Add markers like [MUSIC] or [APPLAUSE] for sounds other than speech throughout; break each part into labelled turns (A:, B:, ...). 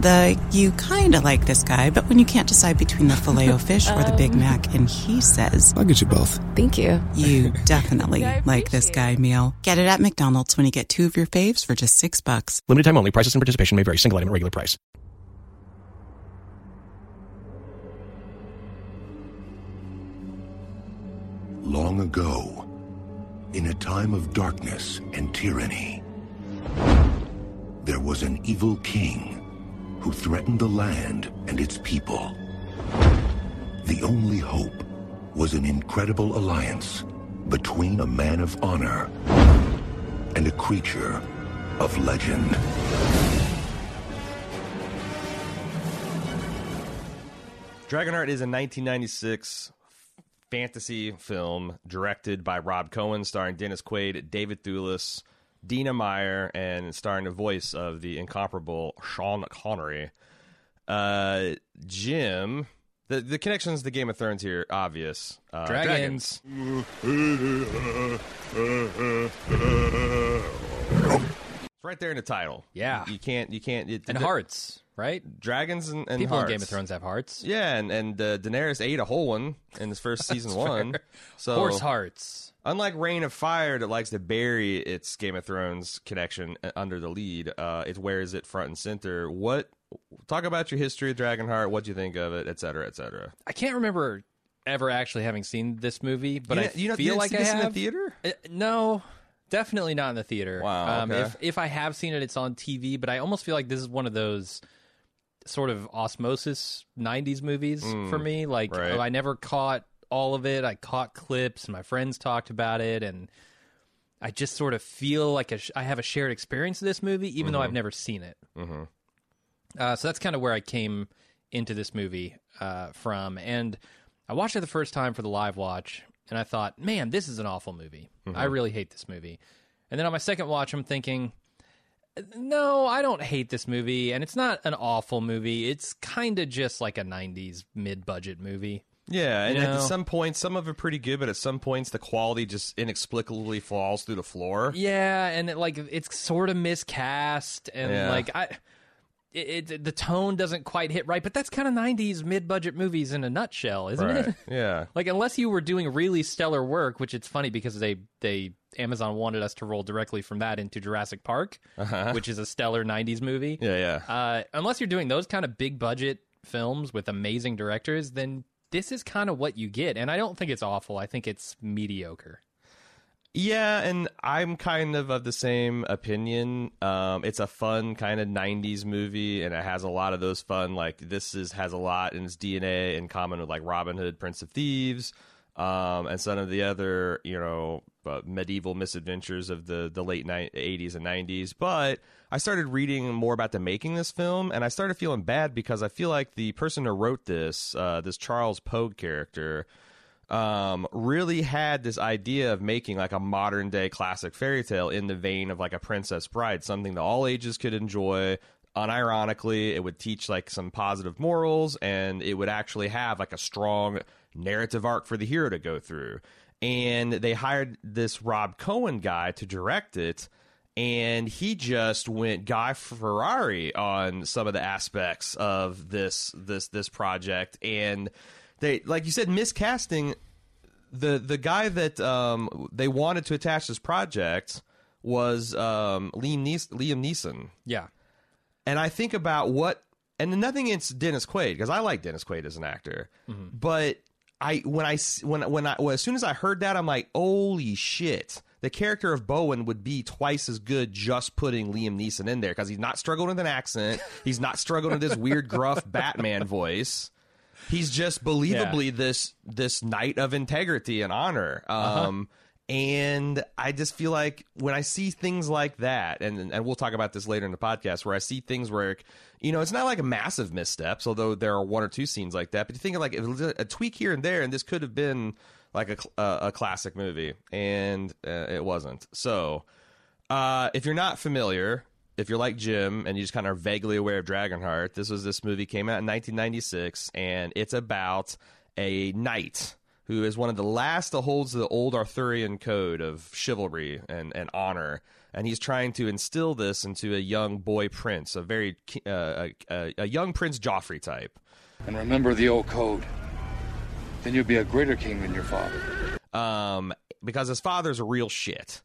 A: The you kind of like this guy, but when you can't decide between the filet [LAUGHS] o fish or the Big um. Mac, and he says,
B: I'll get you both.
C: Thank you.
A: you [LAUGHS] definitely like this guy meal. Get it at McDonald's when you get two of your faves for just six bucks.
D: Limited time only. Prices and participation may vary. Single item at regular price.
E: Long ago, in a time of darkness and tyranny, there was an evil king who threatened the land and its people. The only hope was an incredible alliance between a man of honor and a creature of legend.
F: Dragonheart is a 1996 fantasy film directed by Rob Cohen, starring Dennis Quaid, David Thewlis, Dina Meyer, and starring the voice of the incomparable Sean Connery. Uh, Jim, the the connections to Game of Thrones here obvious. Uh,
G: Dragons.
F: It's right there in the title.
G: Yeah.
F: you, you can't you can't it,
G: and
F: the-
G: hearts, right?
F: dragons and, and
G: People
F: hearts.
G: in Game of Thrones have hearts.
F: Yeah, and and uh, Daenerys ate a whole one in this first season [LAUGHS] one. So
G: Horse hearts.
F: Unlike Reign of Fire, that likes to bury its Game of Thrones connection uh, under the lead, uh, it wears it front and center. What? Talk about your history of Dragonheart. What do you think of it, et cetera, et cetera.
G: I can't remember ever actually having seen this movie, but
F: you,
G: I
F: you know,
G: feel
F: you
G: like
F: see
G: I
F: this
G: have.
F: in the theater.
G: Uh, no, definitely not in the theater.
F: Wow,
G: Um,
F: okay.
G: if if I have seen it, it's on TV. But I almost feel like this is one of those sort of osmosis '90s movies for me. Like
F: Mm, right.
G: I never caught all of it. I caught clips, and my friends talked about it, and I just sort of feel like a sh- I have a shared experience of this movie, even though
F: Mm-hmm.
G: I've never seen it. Uh, so that's kind of where I came into this movie uh, from. And I watched it the first time for the live watch, and I thought, man, this is an awful movie. I really hate this movie. And then on my second watch, I'm thinking, no, I don't hate this movie, and it's not an awful movie. It's kind of just like a '90s mid-budget movie.
F: Yeah, and
G: You
F: at some points, some of it pretty good, but at some points, the quality just inexplicably falls through the floor.
G: Yeah, and it, like it's sort of miscast, and
F: Yeah.
G: like I, it, it the tone doesn't quite hit right. But that's kind of '90s mid-budget movies in a nutshell, isn't
F: Right.
G: it?
F: Yeah. [LAUGHS]
G: Like unless you were doing really stellar work, which it's funny because they they Amazon wanted us to roll directly from that into Jurassic Park, which is a stellar '90s movie.
F: Uh-huh. Yeah, yeah.
G: Uh, unless you're doing those kind of big budget films with amazing directors, then this is kind of what you get. And I don't think it's awful. I think it's mediocre.
F: Yeah, and I'm kind of of the same opinion. Um, it's a fun kind of '90s movie, and it has a lot of those fun. Like this is has a lot in its DNA in common with like Robin Hood, Prince of Thieves, um, and some of the other you know uh, medieval misadventures of the the late ni- '80s and '90s. But I started reading more about the making this film, and I started feeling bad because I feel like the person who wrote this, uh, this Charles Pogue character um, really had this idea of making like a modern day classic fairy tale in the vein of like a Princess Bride, something that all ages could enjoy. Unironically, it would teach like some positive morals and it would actually have like a strong narrative arc for the hero to go through. And they hired this Rob Cohen guy to direct it and he just went Guy Fieri on some of the aspects of this this this project. And they like you said miscasting the the guy that um, they wanted to attach this project was um, Liam, Nees- Liam Neeson.
G: Yeah.
F: and I think about what, and nothing against Dennis Quaid because I like Dennis Quaid as an actor, but I when I when when I well, as soon as I heard that I'm like, holy shit! The character of Bowen would be twice as good just putting Liam Neeson in there because he's not struggling with an accent, he's not struggling with this weird gruff [LAUGHS] Batman voice. He's just believably this this knight of integrity and honor. Um, and I just feel like when I see things like that, and and we'll talk about this later in the podcast, where I see things where you know it's not like a massive missteps, although there are one or two scenes like that. But you think of like a a tweak here and there, and this could have been like a uh, a classic movie, and uh, it wasn't. So uh, if you're not familiar, if you're like Jim and you just kind of are vaguely aware of Dragonheart, this was this movie came out in 1996, and it's about a knight who is one of the last that holds the old Arthurian code of chivalry and, and honor. and he's trying to instill this into a young boy prince, a very uh, a, a, a young Prince Joffrey type.
B: And remember the old code. Then you'll be a greater king than your father.
F: um, because his father's a real shit,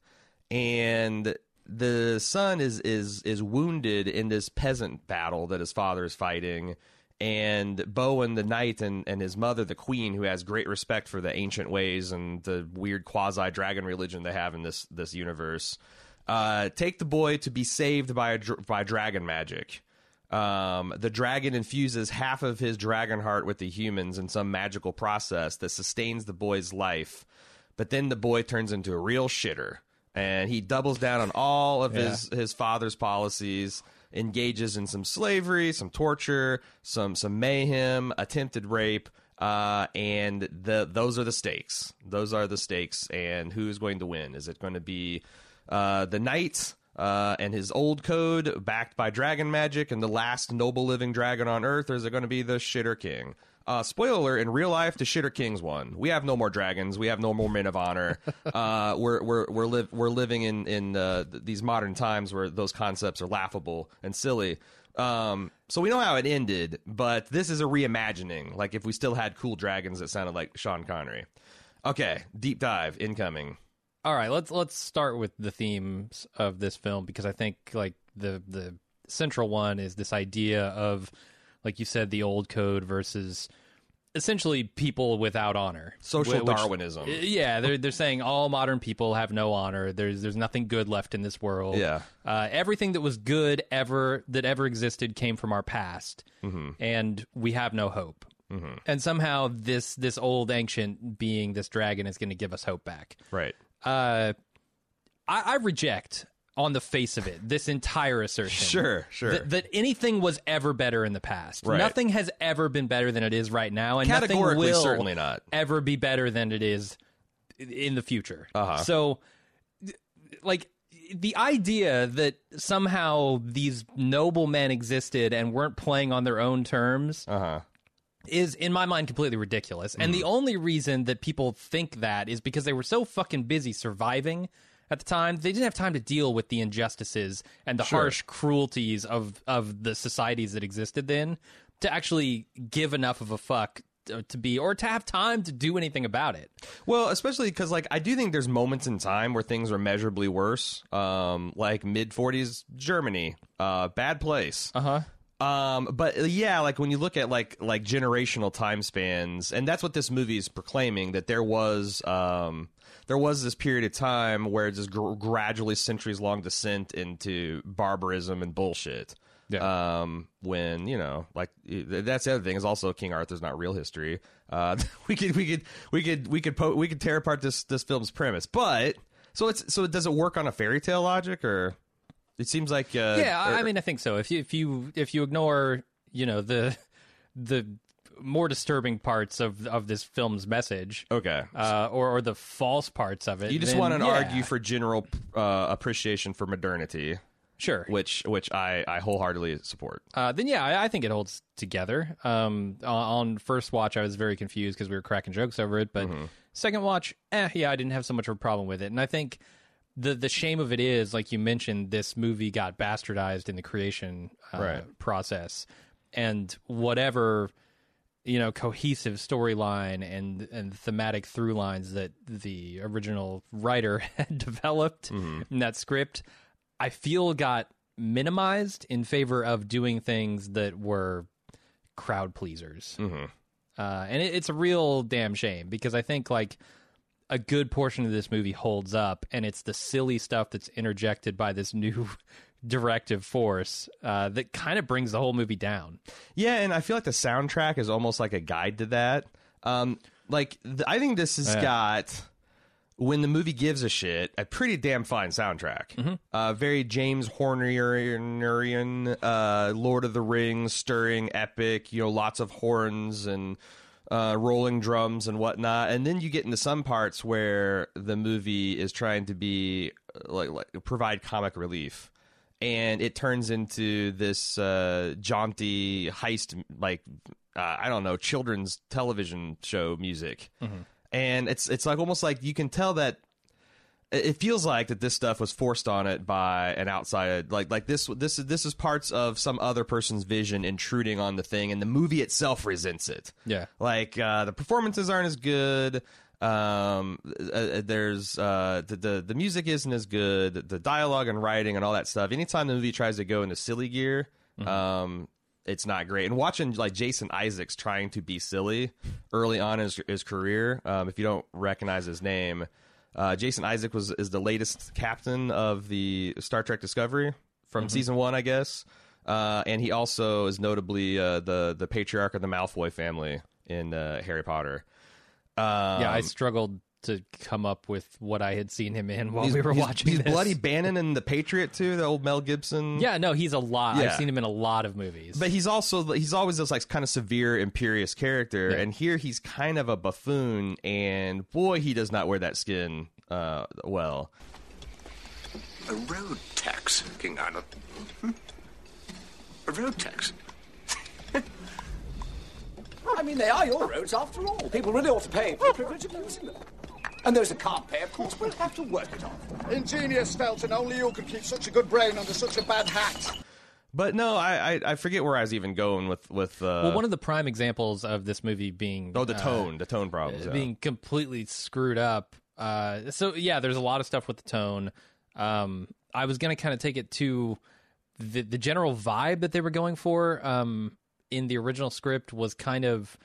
F: and the son is is is wounded in this peasant battle that his father is fighting. And Bowen, the knight, and, and his mother, the queen, who has great respect for the ancient ways and the weird quasi dragon religion they have in this this universe, uh, take the boy to be saved by a, by dragon magic. Um, the dragon infuses half of his dragon heart with the humans in some magical process that sustains the boy's life. But then the boy turns into a real shitter, and he doubles down on all of his his father's policies. Engages in some slavery, some torture, some some mayhem, attempted rape, uh, and the those are the stakes. Those are the stakes, and who's going to win? Is it going to be uh, the knight uh, and his old code backed by dragon magic and the last noble living dragon on earth, or is it going to be the shitter king? Uh, spoiler alert, in real life, the shitter king's won. We have no more dragons. We have no more men of honor. [LAUGHS] Uh, we're we're we're, live, we're living in in uh, th- these modern times where those concepts are laughable and silly. Um, so we know how it ended, but this is a reimagining. Like if we still had cool dragons that sounded like Sean Connery. Okay, deep dive incoming.
G: All right, let's let's start with the themes of this film because I think like the the central one is this idea of like you said the old code versus essentially people without honor.
F: Social
G: which-
F: Darwinism.
G: Yeah, they're they're saying all modern people have no honor. There's there's nothing good left in this world.
F: Yeah.
G: Uh, everything that was good ever that ever existed came from our past,
F: Mm-hmm.
G: and we have no hope. And somehow this this old ancient being, this dragon, is going to give us hope back
F: Right.
G: uh, I, I reject on the face of it this entire assertion.
F: Sure, sure.
G: That, that anything was ever better in the past.
F: Right.
G: Nothing has ever been better than it is right now, and nothing will
F: certainly not.
G: ever be better than it is in the future.
F: Uh-huh.
G: So, like. The idea that somehow these noble men existed and weren't playing on their own terms
F: Uh huh.
G: is in my mind completely ridiculous. And
F: Mm-hmm.
G: the only reason that people think that is because they were so fucking busy surviving at the time. They didn't have time to deal with the injustices and the harsh cruelties of of the societies that existed then to actually give enough of a fuck to, be or to have time to do anything about it.
F: Well, especially because like I do think there's moments in time where things are measurably worse. Um, like mid 40s Germany, uh, bad place.
G: Uh-huh.
F: Um, but uh, yeah, like when you look at like like generational time spans, and that's what this movie is proclaiming that there was um there was this period of time where it's just gr- gradually centuries long descent into barbarism and bullshit.
G: Yeah.
F: Um, when you know, like that's the other thing is also King Arthur's not real history. Uh, [LAUGHS] we could we could we could we could po- we could tear apart this this film's premise, but so it's so does it work on a fairy tale logic or? It seems like uh,
G: yeah, I-
F: or-
G: I mean, I think so. If you if you if you ignore, you know, the the more disturbing parts of of this film's message,
F: okay.
G: uh, or or the false parts of it,
F: You just
G: then,
F: want to
G: yeah.
F: argue for general uh, appreciation for modernity,
G: sure.
F: which which I, I wholeheartedly support.
G: Uh, then yeah, I, I think it holds together. Um, on, on first watch, I was very confused because we were cracking jokes over it, but
F: Mm-hmm.
G: second watch, eh, yeah, I didn't have so much of a problem with it. And I think the the shame of it is, like you mentioned, this movie got bastardized in the creation uh,
F: Right.
G: process, and whatever you know cohesive storyline and and thematic through lines that the original writer [LAUGHS] had developed in that script i feel got minimized in favor of doing things that were crowd pleasers. Uh, and it, it's a real damn shame because i think like a good portion of this movie holds up and it's the silly stuff that's interjected by this new [LAUGHS] directive force uh, that kind of brings the whole movie down
F: Yeah, and I feel like the soundtrack is almost like a guide to that. Um, like th- I think this has
G: Yeah.
F: got when the movie gives a shit a pretty damn fine soundtrack. Uh, very James Hornerian, uh, Lord of the Rings, stirring epic. You know, lots of horns and. Uh, rolling drums and whatnot, and then you get into some parts where the movie is trying to be uh, like, like provide comic relief, and it turns into this uh, jaunty heist, like uh, I don't know, children's television show music, and it's it's like almost like you can tell that it feels like that this stuff was forced on it by an outside like like this this is this is parts of some other person's vision intruding on the thing and the movie itself resents it.
G: Yeah.
F: like uh the performances aren't as good um uh, uh, there's uh the, the the music isn't as good. The dialogue and writing and all that stuff. Anytime the movie tries to go into silly gear um it's not great. And watching like jason isaacs trying to be silly early on in his, his career um if you don't recognize his name uh, Jason Isaacs was is the latest captain of the Star Trek Discovery from season one, I guess, uh, and he also is notably uh, the the patriarch of the Malfoy family in uh, Harry Potter. Um,
G: yeah, I struggled to come up with what I had seen him in while we were
F: he's-
G: watching
F: He's
G: this.
F: Bloody Bannon in The Patriot too, the old Mel Gibson.
G: Yeah, no, he's a lot.
F: Yeah.
G: I've seen him in a lot of movies.
F: But he's also he's always this like kind of severe, imperious character,
G: Yeah.
F: and here he's kind of a buffoon, and boy, he does not wear that skin uh, well.
C: A road tax, King Arnold. Hmm? A road tax.
H: I mean, they are your roads after all. People really ought to pay for the privilege of using them. And those that can't pay, of course, will have to work it off.
I: Ingenious, Felton. Only you could keep such a good brain under such a bad hat.
F: But no, I, I I forget where I was even going with with uh,
G: well, one of the prime examples of this movie being
F: oh the
G: uh,
F: tone, the tone problems. yeah.
G: being completely screwed up. Uh, so yeah, there's a lot of stuff with the tone. Um, I was gonna kind of take it to the the general vibe that they were going for um, in the original script was kind of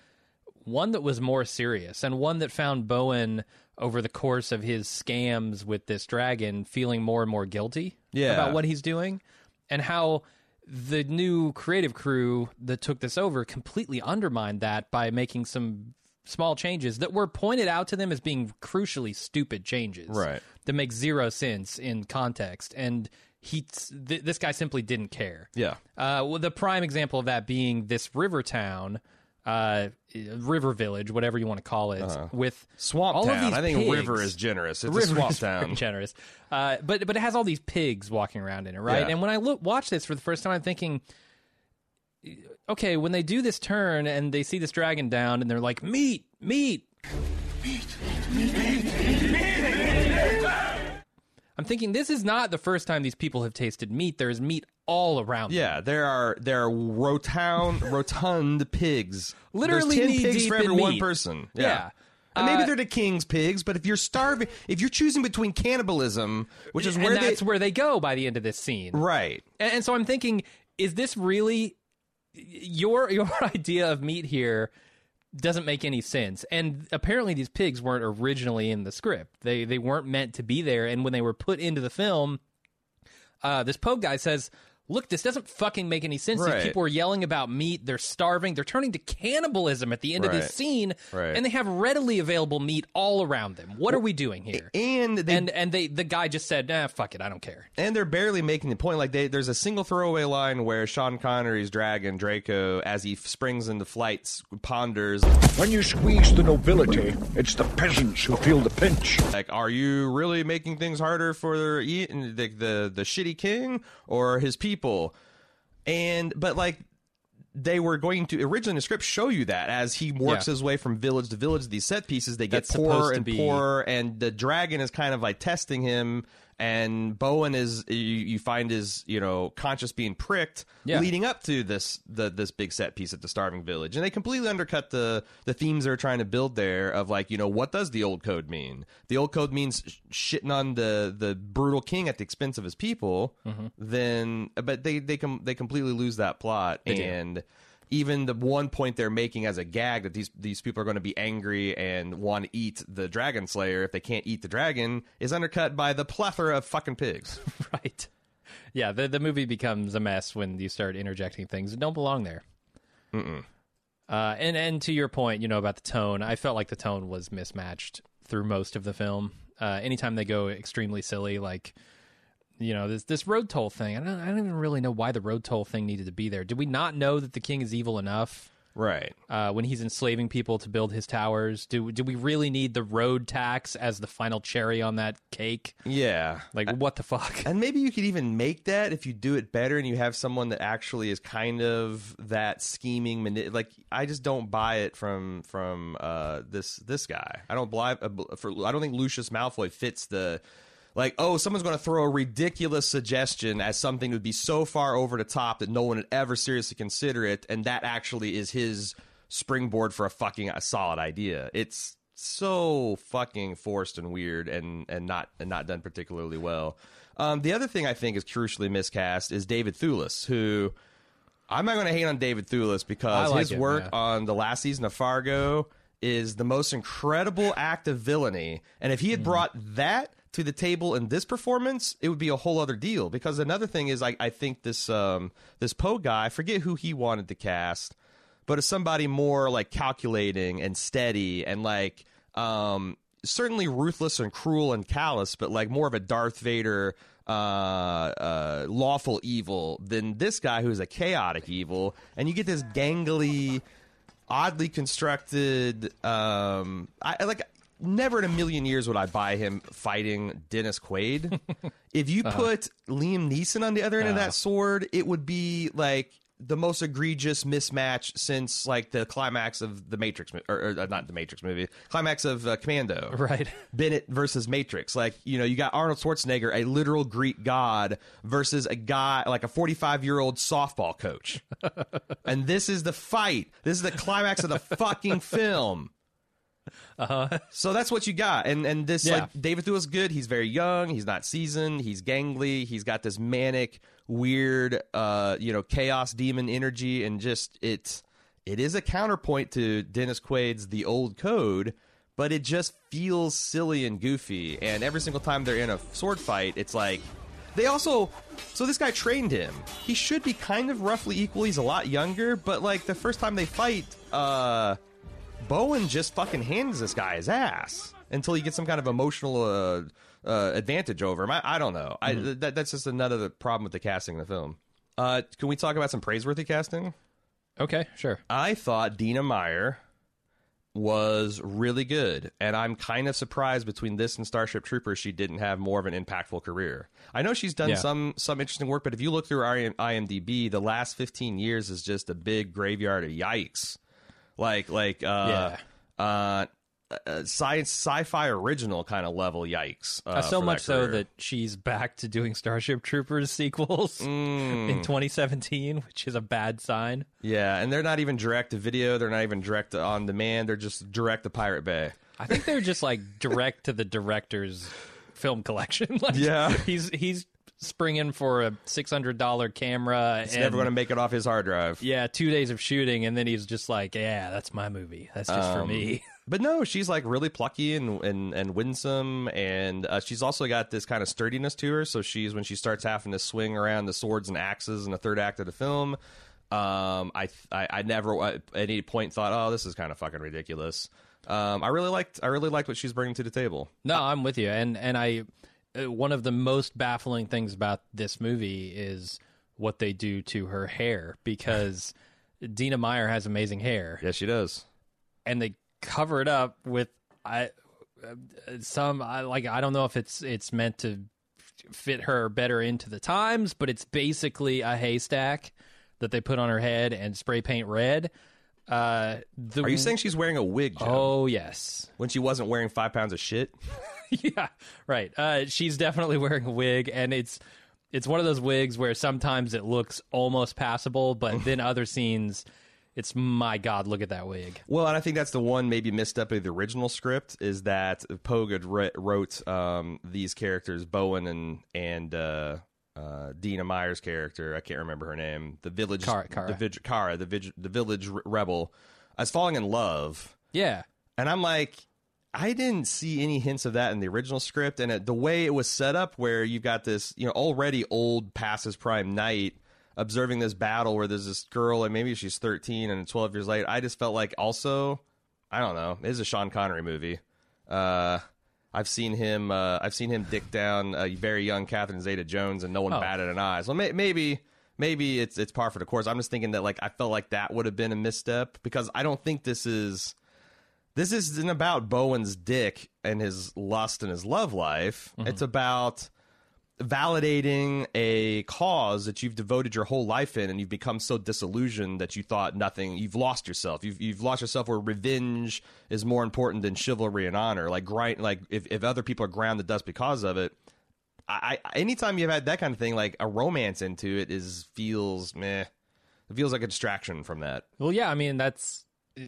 G: one that was more serious and one that found Bowen over the course of his scams with this dragon feeling more and more guilty
F: Yeah.
G: about what he's doing and how the new creative crew that took this over completely undermined that by making some small changes that were pointed out to them as being crucially stupid changes
F: Right.
G: that make zero sense in context and he th- this guy simply didn't care
F: yeah.
G: uh, well, the prime example of that being this river town, uh, river village, whatever you want to call it, with
F: Swamp
G: all of these
F: I think
G: pigs.
F: river is generous. It's
G: river
F: a swamp
G: is very
F: town.
G: generous, uh, but but it has all these pigs walking around in it, right?
F: Yeah.
G: And when I look watch this for the first time, I'm thinking. Okay, when they do this turn and they see this dragon down and they're like, meat meat, meat. I'm thinking this is not the first time these people have tasted meat. There is meat all around. them.
F: Yeah, there are there are rotund [LAUGHS] rotund pigs.
G: Literally
F: There's ten pigs for every one person. Yeah.
G: Yeah.
F: And maybe
G: Uh,
F: they're the king's pigs, but if you're starving, if you're choosing between cannibalism, which is where they
G: that's where they go by the end of this scene.
F: right,
G: And, and so I'm thinking, is this really your [LAUGHS] your idea of meat here? Doesn't make any sense. And apparently, these pigs weren't originally in the script. They they weren't meant to be there. And when they were put into the film, uh, this Pogue guy says. Look, this doesn't fucking make any sense.
F: Right.
G: These people are yelling about meat. They're starving. They're turning to cannibalism at the end of this scene,
F: Right.
G: and they have readily available meat all around them. What are we doing here?
F: and they
G: and and they the guy just said, "Nah, fuck it, I don't care."
F: and they're barely making the point. Like they, there's a single throwaway line where Sean Connery's dragon Draco, as he springs into flight, ponders
I: When you squeeze the nobility, it's the peasants who feel the pinch.
F: like, "Are you really making things harder for the the the, the shitty king or his people?" And but like they were going to originally in the script show you that as he works
G: Yeah.
F: his way from village to village, these set pieces they get
G: That's
F: poorer and
G: be-
F: poorer, and the dragon is kind of like testing him. And Bowen is you, you find his you know conscious being pricked
G: Yeah.
F: leading up to this the this big set piece at the starving village, and they completely undercut the the themes they're trying to build there of like you know what does the old code mean? The old code means sh- shitting on the the brutal king at the expense of his people.
G: Mm-hmm.
F: Then, but they they com- they completely lose that plot
G: do.
F: and even the one point they're making as a gag that these these people are going to be angry and want to eat the dragon slayer if they can't eat the dragon is undercut by the plethora of fucking pigs. [LAUGHS]
G: Right. Yeah, the the movie becomes a mess when you start interjecting things that don't belong there. Mm-mm. Uh, and and to your point, you know about the tone, I felt like the tone was mismatched through most of the film. Uh, anytime they go extremely silly, like you know this this road toll thing, I don't I don't even really know why the road toll thing needed to be there. Did we not know that the king is evil enough?
F: right.
G: Uh, when he's enslaving people to build his towers, do do we really need the road tax as the final cherry on that cake?
F: Yeah.
G: Like, what the fuck?
F: And maybe you could even make that if you do it better and you have someone that actually is kind of that scheming mani- like I just don't buy it from from uh, this this guy. I don't buy uh, for I don't think Lucius Malfoy fits the like oh someone's going to throw a ridiculous suggestion as something that would be so far over the top that no one would ever seriously consider it and that actually is his springboard for a fucking a solid idea. It's so fucking forced and weird and and not and not done particularly well. Um, the other thing i think is crucially miscast is david thewlis who i'm not going to hate on david thewlis because
G: like
F: his
G: him,
F: work
G: yeah.
F: on the last season of fargo is the most incredible act of villainy and if he had brought that to the table in this performance, it would be a whole other deal. Because another thing is, I, I think this um, this Pogue guy, I forget who he wanted to cast, but as somebody more like calculating and steady and like um, certainly ruthless and cruel and callous, but like more of a Darth Vader uh, uh, lawful evil than this guy who's a chaotic evil, and you get this gangly oddly constructed um I like never in a million years would I buy him fighting Dennis Quaid. [LAUGHS] if you put Liam Neeson on the other end of that sword, it would be like the most egregious mismatch since like the climax of the Matrix mo- or, or uh, not the Matrix movie, climax of uh, Commando.
G: Right. [LAUGHS]
F: Bennett versus Matrix. Like, you know, you got Arnold Schwarzenegger, a literal Greek god, versus a guy, like a 45 year old softball coach. [LAUGHS] and this is the fight. This is the climax of the fucking film. Uh-huh. So that's what you got, and and this
G: Yeah.
F: like David Thewlis good. He's very young. He's not seasoned. He's gangly. He's got this manic, weird, uh, you know, chaos demon energy, and just it's it is a counterpoint to Dennis Quaid's The Old Code, but it just feels silly and goofy. And every single time they're in a sword fight, it's like they also. So this guy trained him. He should be kind of roughly equal. He's a lot younger, but like the first time they fight, uh, Bowen just fucking hands this guy his ass until he gets some kind of emotional uh, uh, advantage over him. I, I don't know. I, that, that's just another problem with the casting in the film. Uh, can we talk about some praiseworthy casting?
G: Okay, sure.
F: I thought Dina Meyer was really good, and I'm kind of surprised between this and Starship Troopers she didn't have more of an impactful career. I know she's done
G: Yeah.
F: some some interesting work, but if you look through IMDb, the last 15 years is just a big graveyard of yikes. Like like uh, uh, uh, science sci-fi original kind of level yikes. Uh,
G: Uh, so much so that she's back to doing Starship Troopers sequels [LAUGHS]
F: Mm.
G: in 2017, which is a bad sign.
F: yeah, and they're not even direct to video. They're not even direct to on demand. They're just direct to Pirate Bay.
G: I think they're just like direct to the director's film collection. [LAUGHS] like,
F: Yeah.
G: he's he's springing for a six hundred dollar camera.
F: It's
G: and,
F: never going to make it off his hard drive.
G: Yeah, two days of shooting, and then he's just like, "Yeah, that's my movie. That's just for
F: Um,
G: me." [LAUGHS]
F: But no, she's like really plucky and and, and winsome, and uh, she's also got this kind of sturdiness to her. So she's when she starts having to swing around the swords and axes in the third act of the film. Um, I I, I never at any point thought, oh, this is kind of fucking ridiculous. Um, I really liked I really liked what she's bringing to the table.
G: No, I'm with you, and and I uh, one of the most baffling things about this movie is what they do to her hair because [LAUGHS] Dina Meyer has amazing hair,
F: Yes, she does.
G: and they cover it up with I uh, some I like I don't know if it's it's meant to fit her better into the times, but it's basically a haystack that they put on her head and spray paint red. Uh, the,
F: Are you saying she's wearing a wig, Joe,
G: Oh yes,
F: when she wasn't wearing five pounds of shit? [LAUGHS] [LAUGHS]
G: yeah, right. Uh, she's definitely wearing a wig, and it's it's one of those wigs where sometimes it looks almost passable, but then [LAUGHS] other scenes, it's my god, look at that wig.
F: Well, and I think that's the one maybe misstep of the original script is that Pogue wr- wrote um, these characters, Bowen and and uh, uh, Dina Meyer's character. I can't remember her name. The village, the village, Kara, the, vig- the village rebel, as falling in love,
G: Yeah,
F: and I'm like. I didn't see any hints of that in the original script, and it, the way it was set up, where you've got this, you know, already old past his prime knight observing this battle where there's this girl, and maybe she's 13, and 12 years later, I just felt like also, I don't know, it is a Sean Connery movie. Uh, I've seen him, uh, I've seen him dick down a very young Catherine Zeta-Jones, and no one
G: Oh.
F: batted an eye. So may- maybe. Maybe it's it's par for the course. I'm just thinking that like I felt like that would have been a misstep because I don't think this is this isn't about Bowen's dick and his lust and his love life. Mm-hmm. It's about validating a cause that you've devoted your whole life in and you've become so disillusioned that you thought nothing you've lost yourself you've, you've lost yourself where revenge is more important than chivalry and honor like grind like if, if other people are ground to dust because of it I, I anytime you've had that kind of thing, like a romance into it, is feels meh. It feels like a distraction from that.
G: Well, yeah, I mean that's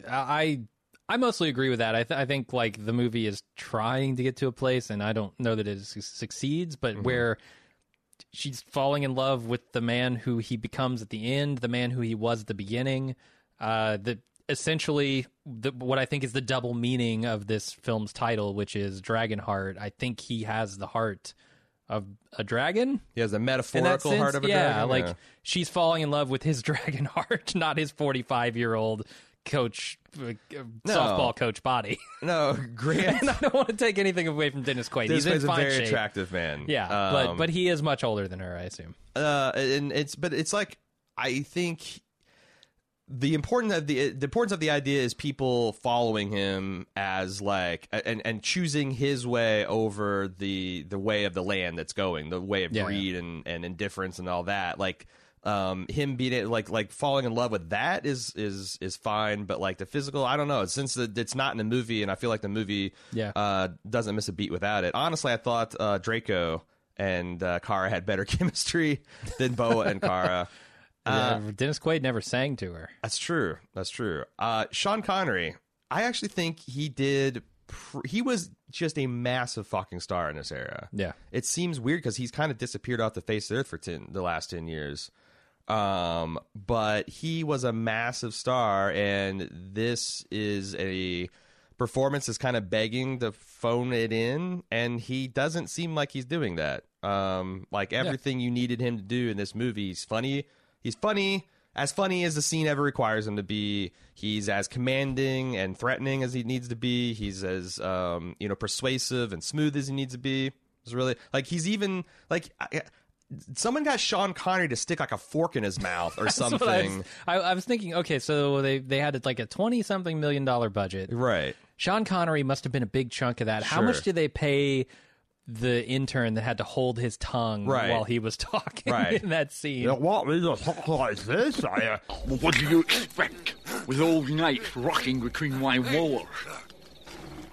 G: I I mostly agree with that. I th- I think like the movie is trying to get to a place, and I don't know that it su- succeeds, but
F: Mm-hmm.
G: where she's falling in love with the man who he becomes at the end, the man who he was at the beginning. Uh, that essentially the, what I think is the double meaning of this film's title, which is Dragonheart. I think he has the heart of a dragon.
F: He has a metaphorical
G: sense,
F: heart of a
G: yeah,
F: dragon.
G: like
F: yeah.
G: she's falling in love with his [LAUGHS] dragon heart, not his forty-five-year-old coach, uh, softball coach body. [LAUGHS]
F: no, Grant.
G: and I don't want to take anything away from Dennis Quaid.
F: This
G: He's in
F: is a
G: fine
F: very
G: shape.
F: attractive man.
G: Yeah, but
F: Um,
G: but he is much older than her, I assume.
F: uh, and it's but it's like I think the important of the the importance of the idea is people following him as like and and choosing his way over the the way of the land that's going the way of
G: Yeah,
F: greed and and indifference and all that like um him being like like falling in love with that is is is fine but like the physical i don't know since it- it's not in the movie and i feel like the movie
G: Yeah.
F: uh doesn't miss a beat without it honestly i thought uh draco and uh, Kara had better [LAUGHS] chemistry than Bowen and Kara. [LAUGHS]
G: Yeah, Dennis Quaid never sang to her.
F: That's true. That's true. Uh, Sean Connery, I actually think he did. Pr- he was just a massive fucking star in this era.
G: Yeah.
F: It seems weird because he's kind of disappeared off the face of the earth for 10, the last 10 years. Um, but he was a massive star, and this is a performance is kind of begging to phone it in, and he doesn't seem like he's doing that. Um, like everything you needed him to do in this movie, he's funny. He's funny, as funny as the scene ever requires him to be. He's as commanding and threatening as he needs to be. He's as um, you know persuasive and smooth as he needs to be. It's really like he's even like. I, Someone got Sean Connery to stick like a fork in his mouth or [LAUGHS] something.
G: I was, I, I was thinking. Okay, so they they had like a twenty something million dollar budget.
F: Right.
G: Sean Connery must have been a big chunk of that. How much
F: Sure.
G: did they pay the intern that had to hold his tongue
F: Right.
G: while he was [LAUGHS] talking
F: Right.
G: in that scene?
I: what with a talk like this? I, uh, what do you expect with old knights rocking between my walls?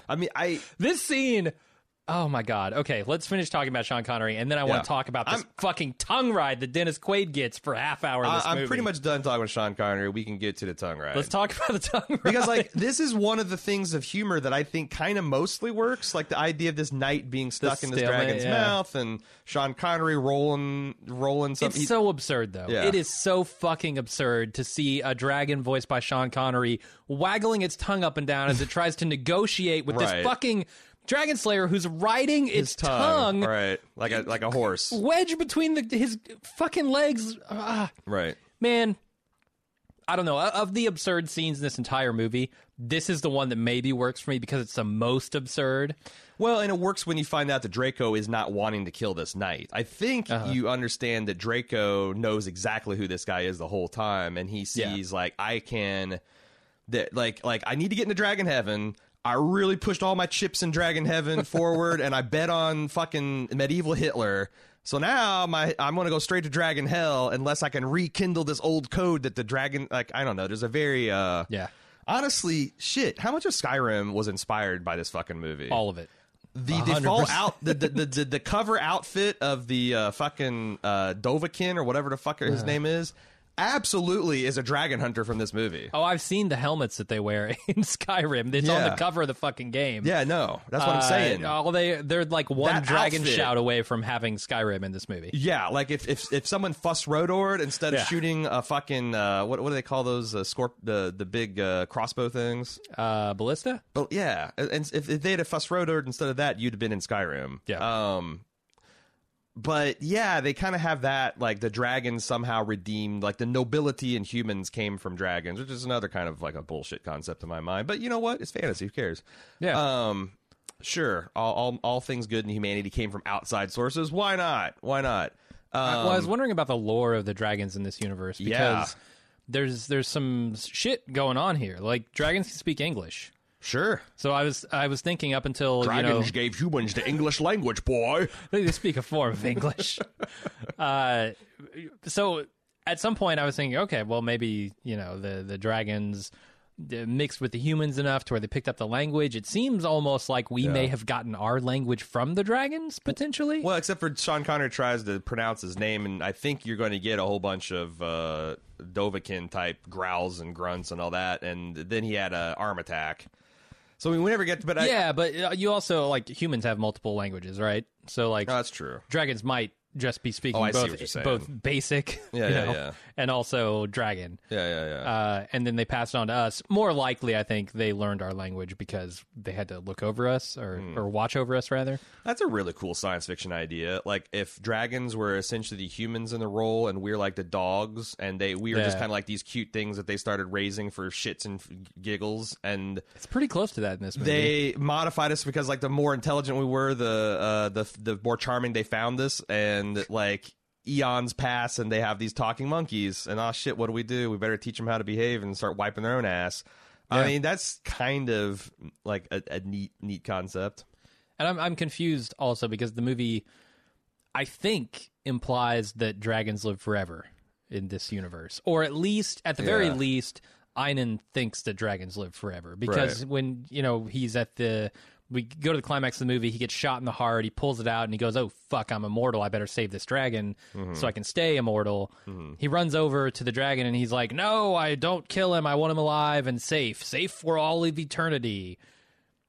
F: I mean, I
G: This scene. Oh my god. Okay, let's finish talking about Sean Connery, and then I
F: Yeah.
G: want to talk about this
F: I'm-
G: fucking tongue ride that Dennis Quaid gets for a half hour.
F: I, I'm
G: movie.
F: pretty much done talking with Sean Connery. We can get to the tongue ride.
G: Let's talk about the tongue ride
F: because like this is one of the things of humor that I think kind of mostly works. Like the idea of this knight being stuck in this dragon's
G: yeah.
F: mouth and Sean Connery rolling rolling something.
G: It's so absurd, though.
F: Yeah.
G: It is so fucking absurd to see a dragon voiced by Sean Connery waggling its tongue up and down as it tries to negotiate with
F: Right.
G: this fucking dragon slayer who's riding its
F: his tongue,
G: tongue,
F: right? Like a like a horse,
G: wedge between the, his fucking legs. Ah,
F: right?
G: man, I don't know. Of the absurd scenes in this entire movie, this is the one that maybe works for me because it's the most absurd.
F: Well, and it works when you find out that Draco is not wanting to kill this knight. I think
G: Uh-huh.
F: you understand that Draco knows exactly who this guy is the whole time, and he
G: Yeah.
F: sees like I can, that like like I need to get into Dragon Heaven. I really pushed all my chips in Dragon Heaven forward, and I bet on fucking medieval Hitler. So now my I'm gonna go straight to Dragon Hell unless I can rekindle this old code that the dragon like I don't know. There's a very uh
G: Yeah.
F: honestly shit. How much of Skyrim was inspired by this fucking movie?
G: All of it.
F: the
G: 100%.
F: default out the the, the the the cover outfit of the uh, fucking uh, Dovahkiin or whatever the fuck his name is absolutely is a dragon hunter from this movie.
G: Oh, I've seen the helmets that they wear [LAUGHS] in Skyrim. It's on the cover of the fucking game.
F: Yeah, no, that's what I'm
G: Uh,
F: saying.
G: oh, they they're like one
F: That
G: dragon
F: outfit.
G: shout away from having Skyrim in this movie.
F: yeah, like if if if someone Fus Ro Dah'd instead of
G: Yeah.
F: shooting a fucking uh, what what do they call those uh, scorp the the big uh, crossbow things?
G: Uh, Ballista.
F: But yeah, and if, if they had a Fus Ro Dah instead of that, you'd have been in Skyrim.
G: Yeah.
F: Um, but yeah, they kind of have that like the dragons somehow redeemed, like the nobility in humans came from dragons, which is another kind of like a bullshit concept in my mind. But you know what? It's fantasy. Who cares?
G: Yeah.
F: Um, sure. All all, all things good in humanity came from outside sources. Why not? Why not? Um,
G: well, I was wondering about the lore of the dragons in this universe because
F: Yeah.
G: there's there's some shit going on here. Like dragons can speak English.
F: Sure.
G: So I was I was thinking up until
I: Dragons
G: you
I: gave humans the English language, boy. [LAUGHS]
G: they speak a form of English. [LAUGHS] uh, so at some point I was thinking, okay, well maybe you know the the dragons uh, mixed with the humans enough to where they picked up the language. It seems almost like we may have gotten our language from the dragons potentially.
F: Well, except for Sean Connery tries to pronounce his name, and I think you're going to get a whole bunch of uh, Dovahkiin type growls and grunts and all that, and then he had a arm attack. So we never get to, but I,
G: yeah, but uh, you also like humans have multiple languages, right? So like
F: No, that's true.
G: dragons might just be speaking
F: Oh, I see
G: both
F: what you're saying.
G: both basic, [LAUGHS]
F: Yeah,
G: you
F: yeah,
G: know,
F: yeah.
G: and also dragon.
F: Yeah, yeah, yeah.
G: Uh, and then they passed it on to us. More likely, I think they learned our language because they had to look over us or,
F: Hmm.
G: or watch over us, rather.
F: That's a really cool science fiction idea. Like if dragons were essentially the humans in the role, and we're like the dogs, and they we were just
G: Yeah.
F: kind of like these cute things that they started raising for shits and f- giggles, and
G: It's pretty close to that in this movie.
F: they modified us because like the more intelligent we were, the uh, the the more charming they found us, and like eons pass, and they have these talking monkeys, and oh shit, what do we do? We better teach them how to behave and start wiping their own ass. I mean, that's kind of like a, a neat neat concept.
G: And I'm I'm confused also because the movie, I think, implies that dragons live forever in this universe, or at least, at the very least, Einon thinks that dragons live forever because
F: Right.
G: when you know he's at the. We go to the climax of the movie. He gets shot in the heart. He pulls it out and he goes, "Oh fuck, I'm immortal. I better save this dragon mm-hmm. so I can stay immortal." Mm-hmm. He runs over to the dragon and he's like, "No, I don't kill him. I want him alive and safe, safe for all of eternity."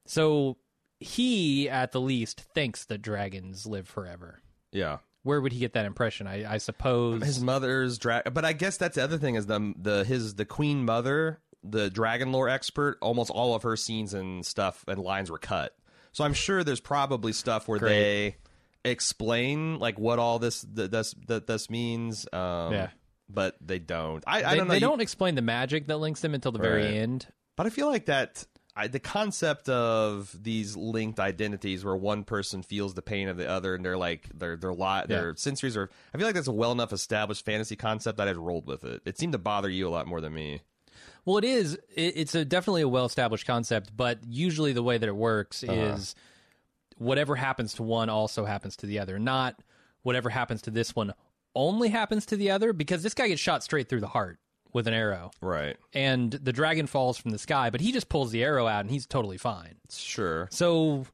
G: So he, at the least, thinks that dragons live forever.
F: Yeah.
G: Where would he get that impression? I, I suppose.
F: his mother's drag but i guess that's the other thing is the the his the queen mother the dragon lore expert almost all of her scenes and stuff and lines were cut so i'm sure there's probably stuff where they explain like what all this th- this that this means um
G: Yeah.
F: but they don't i, I
G: they,
F: don't know
G: they don't explain the magic that links them until the very end.
F: but i feel like that I, the concept of these linked identities where one person feels the pain of the other and they're like their their lot their
G: Yeah.
F: sensories are I feel like that's a well enough established fantasy concept that I'd rolled with it. It seemed to bother you a lot more than me.
G: Well, it is. It, it's a definitely a well-established concept, but usually the way that it works
F: Uh-huh.
G: is whatever happens to one also happens to the other. Not whatever happens to this one only happens to the other, because this guy gets shot straight through the heart with an arrow,
F: Right.
G: and the dragon falls from the sky, but he just pulls the arrow out and he's totally fine.
F: Sure.
G: So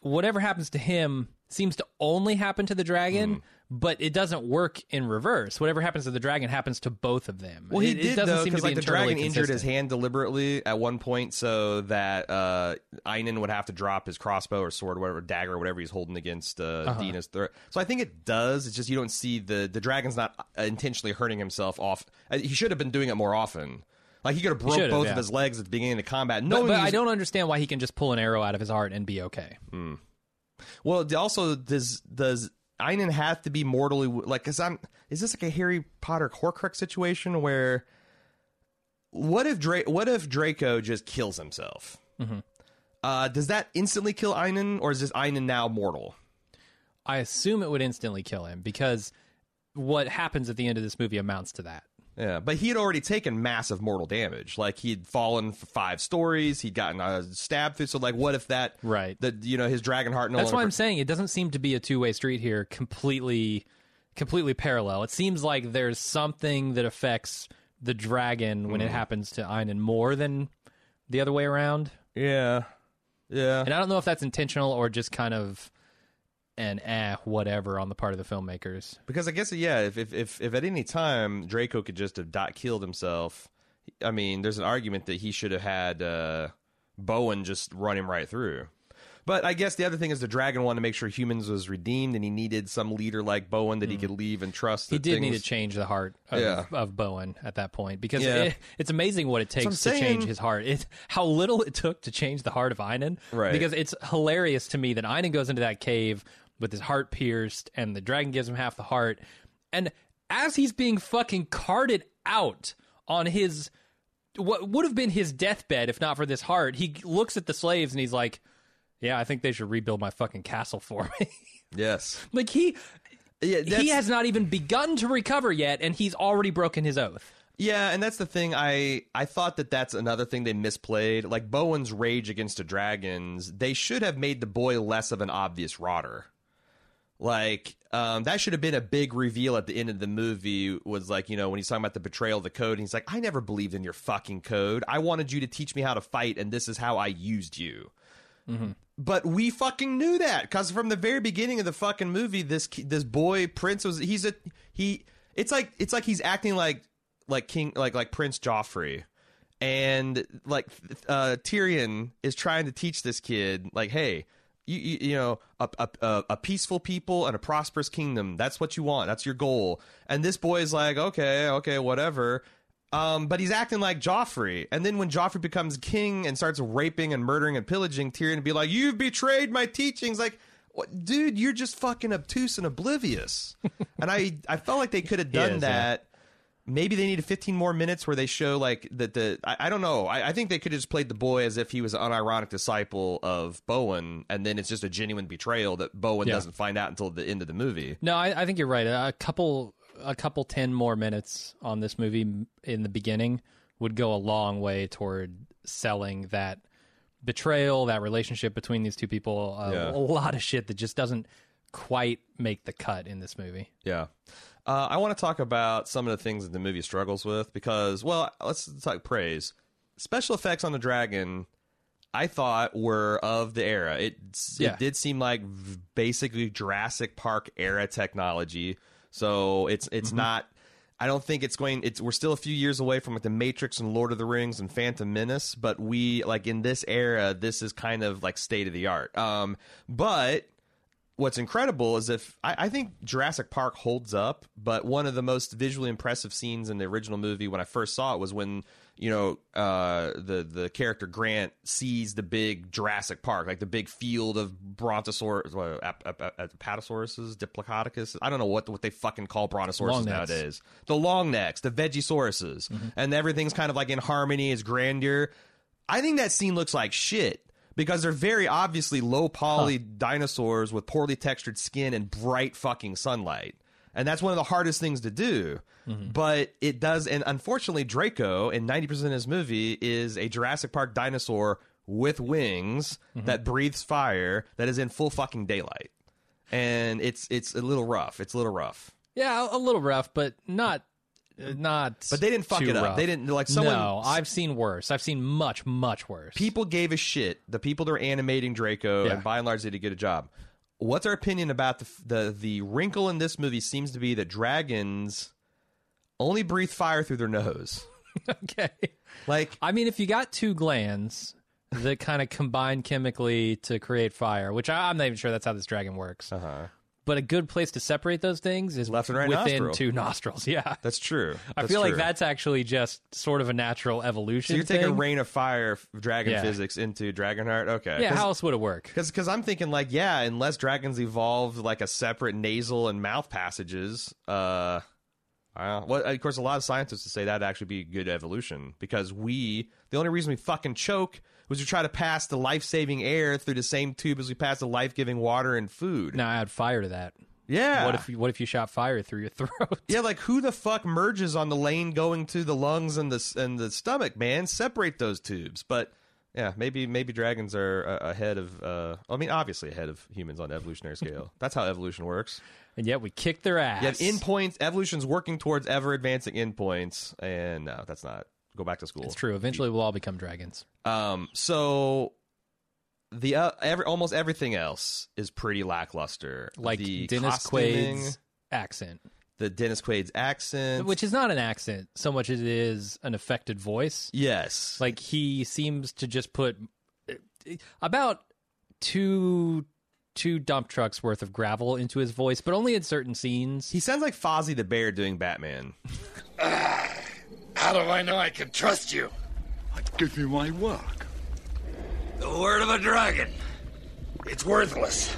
G: whatever happens to him seems to only happen to the dragon,
F: Hmm.
G: But it doesn't work in reverse. Whatever happens to the dragon happens to both of them.
F: Well, he
G: it, it
F: did
G: doesn't
F: though, because like the dragon injured his hand deliberately at one point, so that uh, Einon would have to drop his crossbow or sword, or whatever dagger, or whatever he's holding against uh,
G: Uh-huh.
F: Dina's throat. So I think it does. It's just you don't see the the dragon's not uh, intentionally hurting himself off. Uh, He should have been doing it more often. Like he could have broke both
G: yeah.
F: of his legs at the beginning of the combat.
G: But, but I don't understand why he can just pull an arrow out of his heart and be okay.
F: Well, also does does Einon have to be mortally like? Because I'm is this like a Harry Potter Horcrux situation where what if Dra- what if Draco just kills himself?
G: Mm-hmm.
F: Uh, does that instantly kill Einon, or is this Einon now mortal?
G: I assume it would instantly kill him because what happens at the end of this movie amounts to that.
F: Yeah, but he had already taken massive mortal damage. Like he'd fallen for five stories, he'd gotten uh, stabbed through. So, like, what if that?
G: Right.
F: That you know his dragon heart no
G: That's why. I'm saying it doesn't seem to be a two way street here, completely, completely parallel. It seems like there's something that affects the dragon when it happens to Einon more than the other way around.
F: yeah, yeah.
G: And I don't know if that's intentional or just kind of an eh, whatever on the part of the filmmakers.
F: Because I guess yeah, if if if, if at any time Draco could just have dot killed himself, I mean, there's an argument that he should have had uh, Bowen just run him right through. But I guess the other thing is the dragon wanted to make sure humans was redeemed, and he needed some leader like Bowen that he could leave and trust.
G: Hmm. He did need to change the heart of,
F: Yeah.
G: of Bowen at that point because
F: Yeah.
G: it, it's amazing what it takes to change his heart. It, how little it took to change the heart of Einon.
F: Right.
G: Because it's hilarious to me that Einon goes into that cave with his heart pierced and the dragon gives him half the heart. And as he's being fucking carted out on his what would have been his deathbed if not for this heart, he looks at the slaves and he's like, Yeah, I think they should rebuild my fucking castle for me. [LAUGHS]
F: Yes,
G: like he
F: yeah,
G: he has not even begun to recover yet, and he's already broken his oath.
F: Yeah, and that's the thing. I I thought that that's another thing they misplayed. Like Bowen's rage against the dragons, they should have made the boy less of an obvious rotter. Like um, that should have been a big reveal at the end of the movie. Was like you know when he's talking about the betrayal of the code, and he's like, I never believed in your fucking code. I wanted you to teach me how to fight, and this is how I used you. But we fucking knew that because from the very beginning of the fucking movie, this this boy Prince was he's a he. It's like it's like he's acting like like King like like Prince Joffrey, and like uh, Tyrion is trying to teach this kid like, hey. You, you, you know a, a a- peaceful people and a prosperous kingdom that's what you want that's your goal and this boy is like okay okay whatever um, but he's acting like Joffrey. And then when Joffrey becomes king and starts raping and murdering and pillaging, Tyrion would be like, "You've betrayed my teachings." Like, what, dude, you're just fucking obtuse and oblivious. [LAUGHS] and I, I felt like they could have done
G: is,
F: that. Maybe they needed 15 more minutes where they show like that the I, I don't know. I, I think they could have just played the boy as if he was an unironic disciple of Bowen, and then it's just a genuine betrayal that Bowen
G: Yeah.
F: doesn't find out until the end of the movie.
G: No, I, I think you're right. A couple, a couple ten more minutes on this movie in the beginning would go a long way toward selling that betrayal, that relationship between these two people. Uh,
F: Yeah.
G: A lot of shit that just doesn't quite make the cut in this movie.
F: Yeah. Uh, I want to talk about some of the things that the movie struggles with because, well, let's talk praise. Special effects on the dragon, I thought were of the era. It
G: Yeah.
F: it did seem like basically Jurassic Park era technology. So it's it's not. I don't think it's going. It's we're still a few years away from like the Matrix and Lord of the Rings and Phantom Menace, but we like in this era, this is kind of like state of the art. Um, but what's incredible is if I, I think Jurassic Park holds up, but one of the most visually impressive scenes in the original movie when I first saw it was when you know uh, the the character Grant sees the big Jurassic Park, like the big field of brontosaurus, well, ap- ap- ap- apatosauruses, diplodocus. I don't know what what they fucking call brontosauruses
G: necks.
F: nowadays. The long necks, the vegisauruses, and everything's kind of like in harmony, is grandeur. I think that scene looks like shit because they're very obviously low poly dinosaurs with poorly textured skin and bright fucking sunlight. And that's one of the hardest things to do. Mm-hmm. But it does, and unfortunately, Draco in 90% of his movie is a Jurassic Park dinosaur with wings mm-hmm. that breathes fire that is in full fucking daylight. And it's it's a little rough. It's a little rough.
G: Yeah, a little rough, but not. Not,
F: But they didn't fuck it up.
G: rough.
F: They didn't- like, someone-
G: No, I've seen worse. I've seen much, much worse.
F: people gave a shit. The people that are animating Draco,
G: Yeah.
F: and by and large, they did get a good job. What's our opinion about the the the wrinkle in this movie? Seems to be that dragons only breathe fire through their nose. [LAUGHS]
G: okay.
F: Like
G: I mean, if you got two glands that kind of combine chemically to create fire, which I, I'm not even sure that's how this dragon works.
F: Uh-huh.
G: But a good place to separate those things is
F: Left and right
G: within
F: nostril.
G: two nostrils. [LAUGHS] Yeah,
F: that's true.
G: I
F: That's
G: feel like that's actually just sort of a natural evolution.
F: So you're taking rain of fire dragon
G: Yeah.
F: physics into Dragonheart. Okay.
G: Yeah, how else would it work?
F: Because because I'm thinking like yeah, unless dragons evolved like a separate nasal and mouth passages, uh, uh, well, of course, a lot of scientists would say that'd actually be good evolution because we the only reason we fucking choke was to try to pass the life saving air through the same tube as we pass the life giving water and food.
G: Now add fire to that.
F: Yeah.
G: What if you, what if you shot fire through your [LAUGHS] throat?
F: Yeah, like who the fuck merges on the lane going to the lungs and the and the stomach, man? Separate those tubes. But yeah, maybe maybe dragons are uh, ahead of. Uh, I mean, obviously ahead of humans on evolutionary scale. [LAUGHS] That's how evolution works.
G: and yet we kick their ass.
F: You have endpoints. Evolution's working towards ever advancing endpoints, and no, that's not. Go back to school.
G: It's true. Eventually, we'll all become dragons.
F: Um, so the uh, every almost everything else is pretty lackluster.
G: Like
F: the
G: Dennis
F: costuming,
G: Quaid's accent,
F: the Dennis Quaid's accent,
G: which is not an accent so much as it is an affected voice.
F: yes,
G: Like he seems to just put about two two dump trucks worth of gravel into his voice, but only in certain scenes.
F: He sounds like Fozzie the Bear doing Batman. [LAUGHS]
C: How do I know I can trust you?
I: I give you my work.
C: The word of a dragon. It's worthless.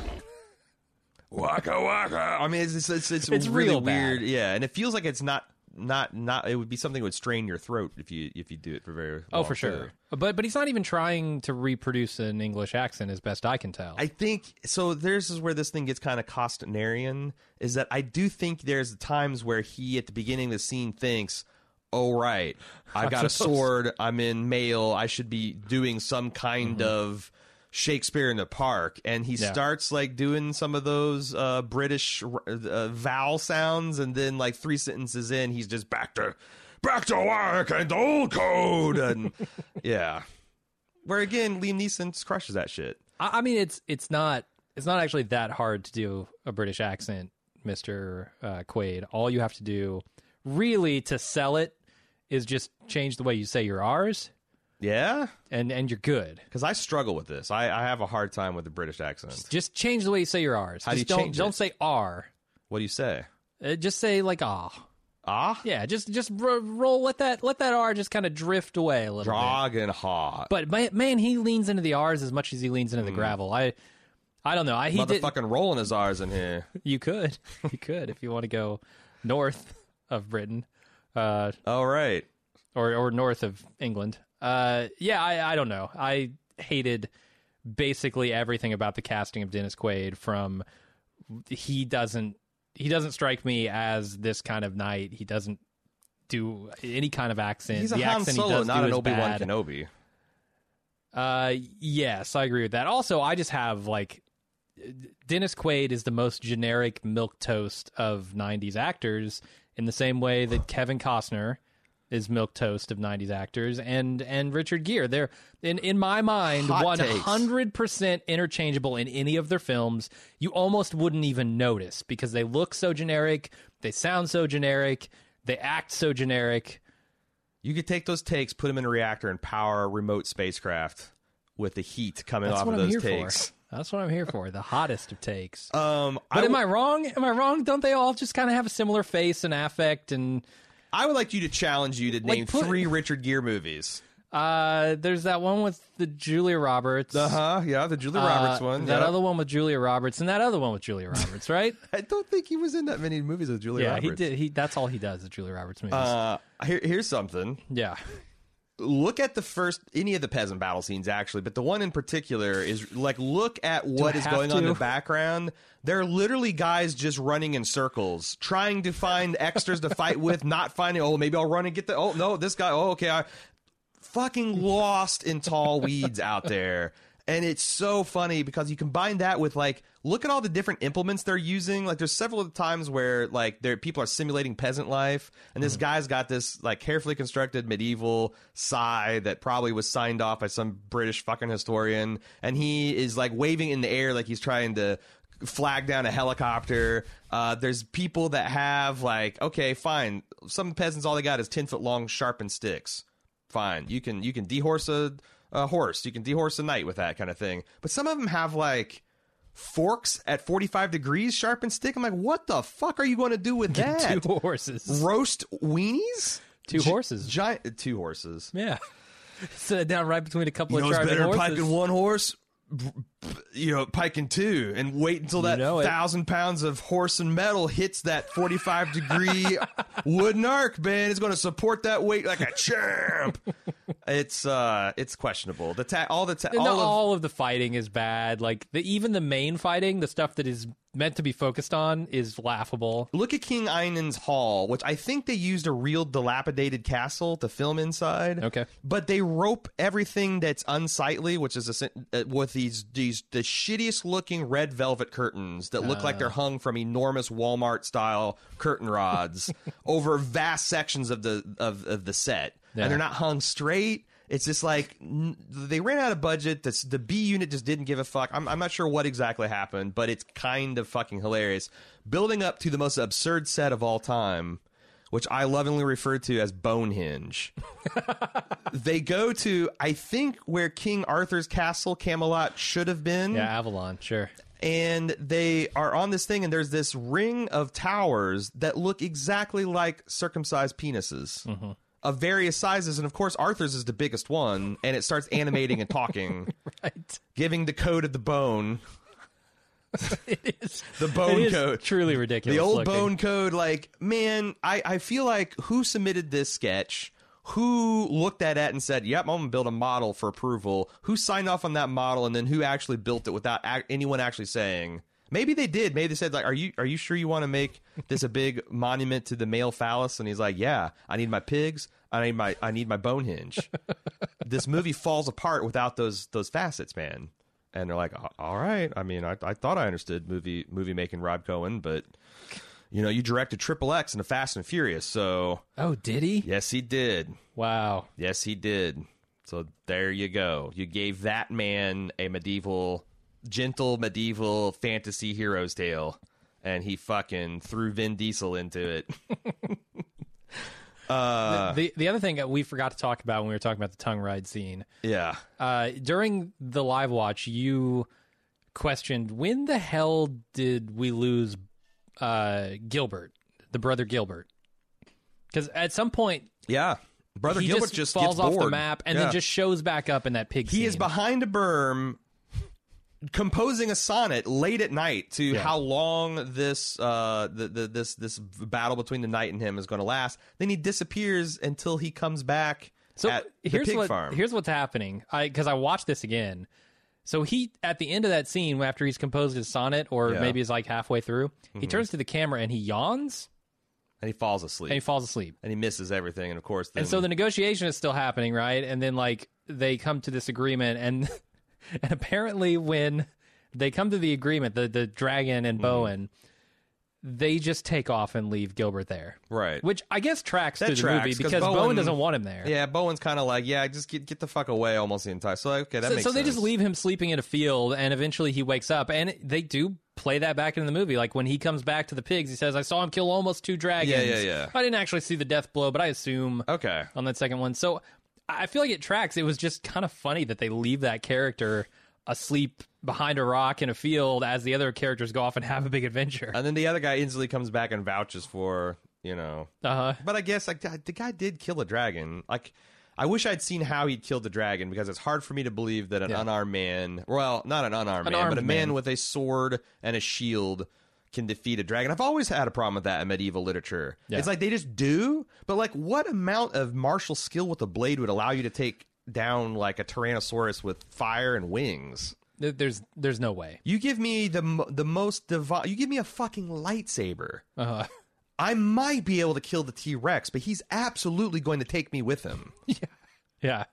F: Waka waka. I mean, it's it's it's, it's,
G: It's
F: really
G: real bad.
F: weird. Yeah, and it feels like it's not not not. It would be something that would strain your throat if you if you do it for very.
G: Oh, for sure.
F: too.
G: But but he's not even trying to reproduce an English accent, as best I can tell.
F: I think so. This is where this thing gets kind of Costnerian. Is that I do think there's times where he at the beginning of the scene thinks, "Oh right, I've got a sword. I'm in mail. I should be doing some kind
G: Mm-hmm.
F: of Shakespeare in the Park, and he
G: Yeah.
F: starts like doing some of those uh, British uh, vowel sounds, and then like three sentences in, he's just back to back to work and the old code, and [LAUGHS] yeah. Where again, Liam Neeson crushes that shit.
G: I, I mean, it's it's not it's not actually that hard to do a British accent, Mister uh, Quaid. All you have to do, really, to sell it, is just change the way you say your R's,
F: Yeah,
G: and and you're good.
F: because I struggle with this. I, I have a hard time with the British accent.
G: Just change the way you say your R's.
F: How do
G: Just
F: you
G: don't
F: change
G: don't
F: it?
G: say R.
F: What do you say?
G: Uh, just say like ah.
F: Ah,
G: Yeah, just just ro- roll. Let that let that R just kind of drift away a little bit.
F: Drog and hot.
G: But man, man, he leans into the R's as much as he leans into the gravel. I, I don't know. I he did.
F: Motherfucking rolling his R's in here. [LAUGHS]
G: You could, you could if you want to go north of Britain, uh,
F: All right.
G: or or north of England. Uh, yeah, I I don't know. I hated basically everything about the casting of Dennis Quaid. From he doesn't he doesn't strike me as this kind of knight. He doesn't do any kind of accent.
F: He's a
G: the
F: Han
G: accent
F: Solo,
G: he does
F: not
G: do
F: an Obi Wan. Kenobi.
G: Uh, yes, I agree with that. Also, I just have like Dennis Quaid is the most generic milk toast of '90s actors, in the same way that Kevin Costner is milk toast of '90s actors, and and Richard Gere. They're in in my mind
F: Hot
G: hundred percent interchangeable in any of their films. You almost wouldn't even notice because they look so generic, they sound so generic, they act so generic.
F: You could take those takes, put them in a reactor, and power a remote spacecraft with the heat coming
G: That's
F: off of those takes.
G: for. That's what I'm here for. The hottest of takes.
F: Um,
G: But
F: I,
G: am I wrong? Am I wrong? Don't they all just kind of have a similar face and affect? And
F: I would like you to challenge you to
G: Like,
F: name
G: put-
F: three Richard Gere movies.
G: uh, there's that one with the Julia Roberts.
F: Uh huh. Yeah, the Julia
G: Uh,
F: Roberts one.
G: That
F: yeah.
G: other one with Julia Roberts, and that other one with Julia Roberts, right? [LAUGHS]
F: I don't think he was in that many movies with Julia Roberts.
G: yeah,
F: Roberts.
G: he did. He that's all he does is Julia Roberts movies.
F: Uh, here, here's something.
G: yeah,
F: look at the first any of the peasant battle scenes actually but the one in particular is like look at what is
G: I
F: is
G: have
F: going on in the background. There are literally guys just running in circles trying to find extras to fight with [LAUGHS] not finding oh maybe i'll run and get the oh no this guy oh okay i fucking lost in tall weeds out there and it's so funny because you combine that with like look at all the different implements they're using like there's several times where like there people are simulating peasant life and this guy's got this like carefully constructed medieval sigh that probably was signed off by some british fucking historian and he is like waving in the air like he's trying to flag down a helicopter. Uh, there's people that have like, okay, fine. Some peasants all they got is ten foot long sharpened sticks. Fine, you can you can dehorse a, a horse. You can dehorse a knight with that kind of thing. But some of them have like forks at 45 degrees sharpened stick. I'm like, what the fuck are you going to do with [LAUGHS] that?
G: two horses.
F: Roast weenies?
G: Two
F: Gi-
G: horses.
F: Giant two horses.
G: Yeah, [LAUGHS] sit it down right between a couple
F: You know,
G: of
F: it's
G: charging
F: better than
G: horses.
F: one horse. b- b- You know, piking two, and wait until that
G: know
F: thousand pounds of horse and metal hits that forty-five degree [LAUGHS] wooden arc, man. It's going to support that weight like a champ. It's uh, it's questionable. The ta- all the ta- all of,
G: all of the fighting is bad. Like the, even the main fighting, the stuff that is meant to be focused on, is laughable.
F: Look at King Einon's Hall, which I think they used a real dilapidated castle to film inside.
G: Okay.
F: but they rope everything that's unsightly, which is a, uh, with these these the shittiest looking red velvet curtains that look like they're
G: Ah.
F: hung from enormous Walmart style curtain rods [LAUGHS] over vast sections of the of, of the set,
G: Yeah.
F: and they're not hung straight. It's just like n- they ran out of budget. This, the B unit just didn't give a fuck. I'm, I'm not sure what exactly happened, but it's kind of fucking hilarious. Building up to the most absurd set of all time, which I lovingly refer to as Bonehenge. [LAUGHS] they go to, I think, where King Arthur's castle, Camelot, should have been
G: Yeah, Avalon, sure.
F: and they are on this thing and there's this ring of towers that look exactly like circumcised penises
G: Mm-hmm.
F: of various sizes and of course arthur's is the biggest one and it starts animating and talking [LAUGHS]
G: Right.
F: giving the code of the bone [LAUGHS]
G: It is.
F: The bone
G: it is
F: code.
G: truly ridiculous.
F: the old
G: looking.
F: bone code like man I, I feel like who submitted this sketch who looked at it and said yep i'm gonna build a model for approval. Who signed off on that model and then who actually built it without ac- anyone actually saying? Maybe they did. Maybe they said like are you are you sure you want to make this a big [LAUGHS] monument to the male phallus? And he's like yeah i need my pigs. I need my i need my Bonehenge. This movie falls apart without those those facets man and they're like, "All right." I mean, I, I thought I understood movie movie making Rob Cohen, but you know, you directed Triple X and the Fast and Furious, so
G: Oh, did he?
F: yes, he did.
G: Wow.
F: Yes, he did. So there you go. You gave that man a medieval, gentle medieval fantasy hero's tale, and he fucking threw Vin Diesel into it. [LAUGHS] Uh,
G: the the other thing that we forgot to talk about when we were talking about the tongue ride scene
F: yeah.
G: uh, during the live watch, you questioned when the hell did we lose uh, Gilbert, the brother Gilbert? Because at some point,
F: Yeah. Brother
G: he
F: Gilbert
G: just,
F: just,
G: falls
F: gets
G: off the map and
F: Yeah.
G: then just shows back up in that pig.
F: He is behind a berm composing a sonnet late at night to
G: Yeah.
F: how long this uh the, the this this battle between the knight and him is going to last then he disappears until he comes back
G: So
F: at the
G: here's
F: pig
G: what
F: farm
G: here's what's happening. I because I watched this again. So he at the end of that scene after he's composed his sonnet, or
F: Yeah. Mm-hmm.
G: maybe is like halfway through, he turns to the camera and he yawns
F: and he falls asleep
G: and he falls asleep.
F: and he misses everything and of course then,
G: And so the negotiation is still happening, right? And then like they come to this agreement, and [LAUGHS] [LAUGHS] and apparently when they come to the agreement, the the dragon
F: Mm-hmm.
G: and Bowen, they just take off and leave Gilbert there,
F: right
G: which I guess tracks
F: That
G: through the
F: tracks,
G: movie
F: 'cause
G: because Bowen,
F: Bowen-
G: doesn't want him there.
F: yeah Bowen's kind of like yeah just get get the fuck away almost the entire so okay that
G: so,
F: makes
G: so they just leave him sleeping in a field, and eventually he wakes up, and they do play that back in the movie. Like when he comes back to the pigs, he says, "I saw him kill almost two dragons."
F: Yeah, yeah, yeah.
G: I didn't actually see the death blow, but I assume
F: okay
G: on that second one. So I feel like it tracks. It was just kind of funny that they leave that character asleep behind a rock in a field as the other characters go off and have a big adventure.
F: and then the other guy instantly comes back and vouches for you know
G: Uh huh.
F: But I guess like the guy did kill a dragon. Like I wish I'd seen how he'd killed the dragon because it's hard for me to believe that an
G: Yeah.
F: unarmed man, well, not an unarmed
G: An
F: man, but a man,
G: man.
F: with a sword and a shield can defeat a dragon. I've always had a problem with that in medieval literature.
G: Yeah.
F: It's like they just do, but like what amount of martial skill with a blade would allow you to take down like a tyrannosaurus with fire and wings?
G: There's there's no way.
F: You give me the the most divine. You give me a fucking lightsaber.
G: Uh huh.
F: I might be able to kill the T Rex, but he's absolutely going to take me with him. [LAUGHS]
G: Yeah. Yeah.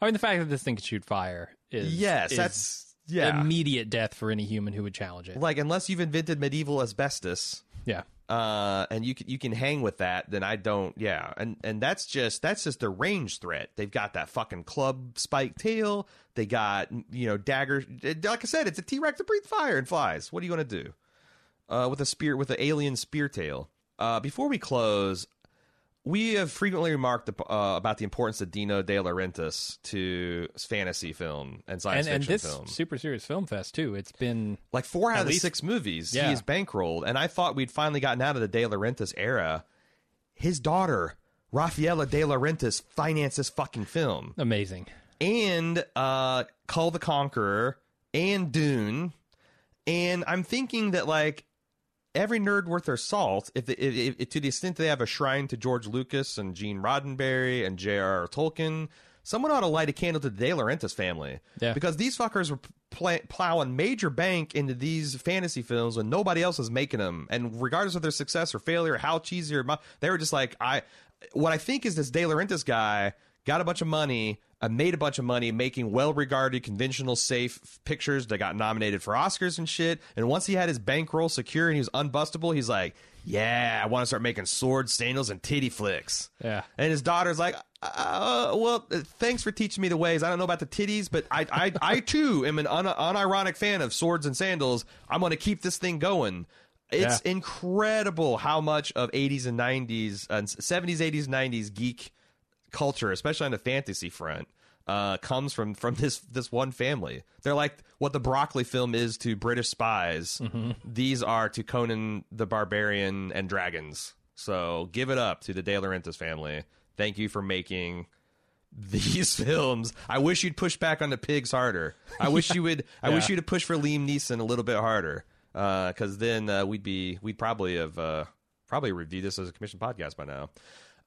G: I mean, the fact that this thing can shoot fire is
F: Yes,
G: is
F: that's yeah.
G: immediate death for any human who would challenge it.
F: like unless you've invented medieval asbestos,
G: Yeah.
F: uh, and you can you can hang with that, then I don't. Yeah, and and that's just that's just a range threat. They've got that fucking club spike tail. They got you know dagger. Like I said, it's a T Rex that breathes fire and flies. What are you gonna do? Uh, with a spear with an alien spear tail. Uh, before we close, we have frequently remarked uh, about the importance of Dino De Laurentiis to fantasy film and science
G: And and
F: fiction
G: this
F: film.
G: Super Serious Film Fest too. It's been
F: Like four out of the
G: least-
F: six movies,
G: Yeah.
F: he is bankrolled, and I thought we'd finally gotten out of the De Laurentiis era. His daughter, Raffaella De Laurentiis, financed this fucking film,
G: amazing.
F: and uh, Kull the Conqueror, and Dune, and I'm thinking that like every nerd worth their salt, if, if, if, if to the extent they have a shrine to George Lucas and Gene Roddenberry and J.R.R. Tolkien, someone ought to light a candle to the De Laurentiis family.
G: Yeah.
F: Because these fuckers were pl- plowing major bank into these fantasy films when nobody else was making them, and regardless of their success or failure, how cheesy or they were just like I. What I think is this De Laurentiis guy got a bunch of money, uh, made a bunch of money making well-regarded, conventional, safe pictures that got nominated for Oscars and shit. And once he had his bankroll secure and he was unbustable, he's like, "Yeah, I want to start making swords, sandals, and titty flicks."
G: Yeah.
F: And his daughter's like, uh, "Well, uh, thanks for teaching me the ways. I don't know about the titties, but I, I, [LAUGHS] I too am an un- unironic fan of swords and sandals. I'm going to keep this thing going." It's
G: Yeah.
F: incredible how much of 80s and 90s and 70s, 80s, 90s geek culture, especially on the fantasy front, uh, comes from from this this one family. They're like what the broccoli film is to British spies. These are to Conan the Barbarian and dragons. So give it up to the De Laurentiis family. Thank you for making [LAUGHS] these films. I wish you'd push back on the pigs harder. I wish you would. I [LAUGHS] wish you'd push for Liam Neeson a little bit harder. Because then uh, we'd be we'd probably have uh, probably reviewed this as a commission podcast by now.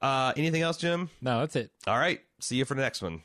F: Uh, anything else, Jim?
G: No, that's it.
F: All right. See you for the next one.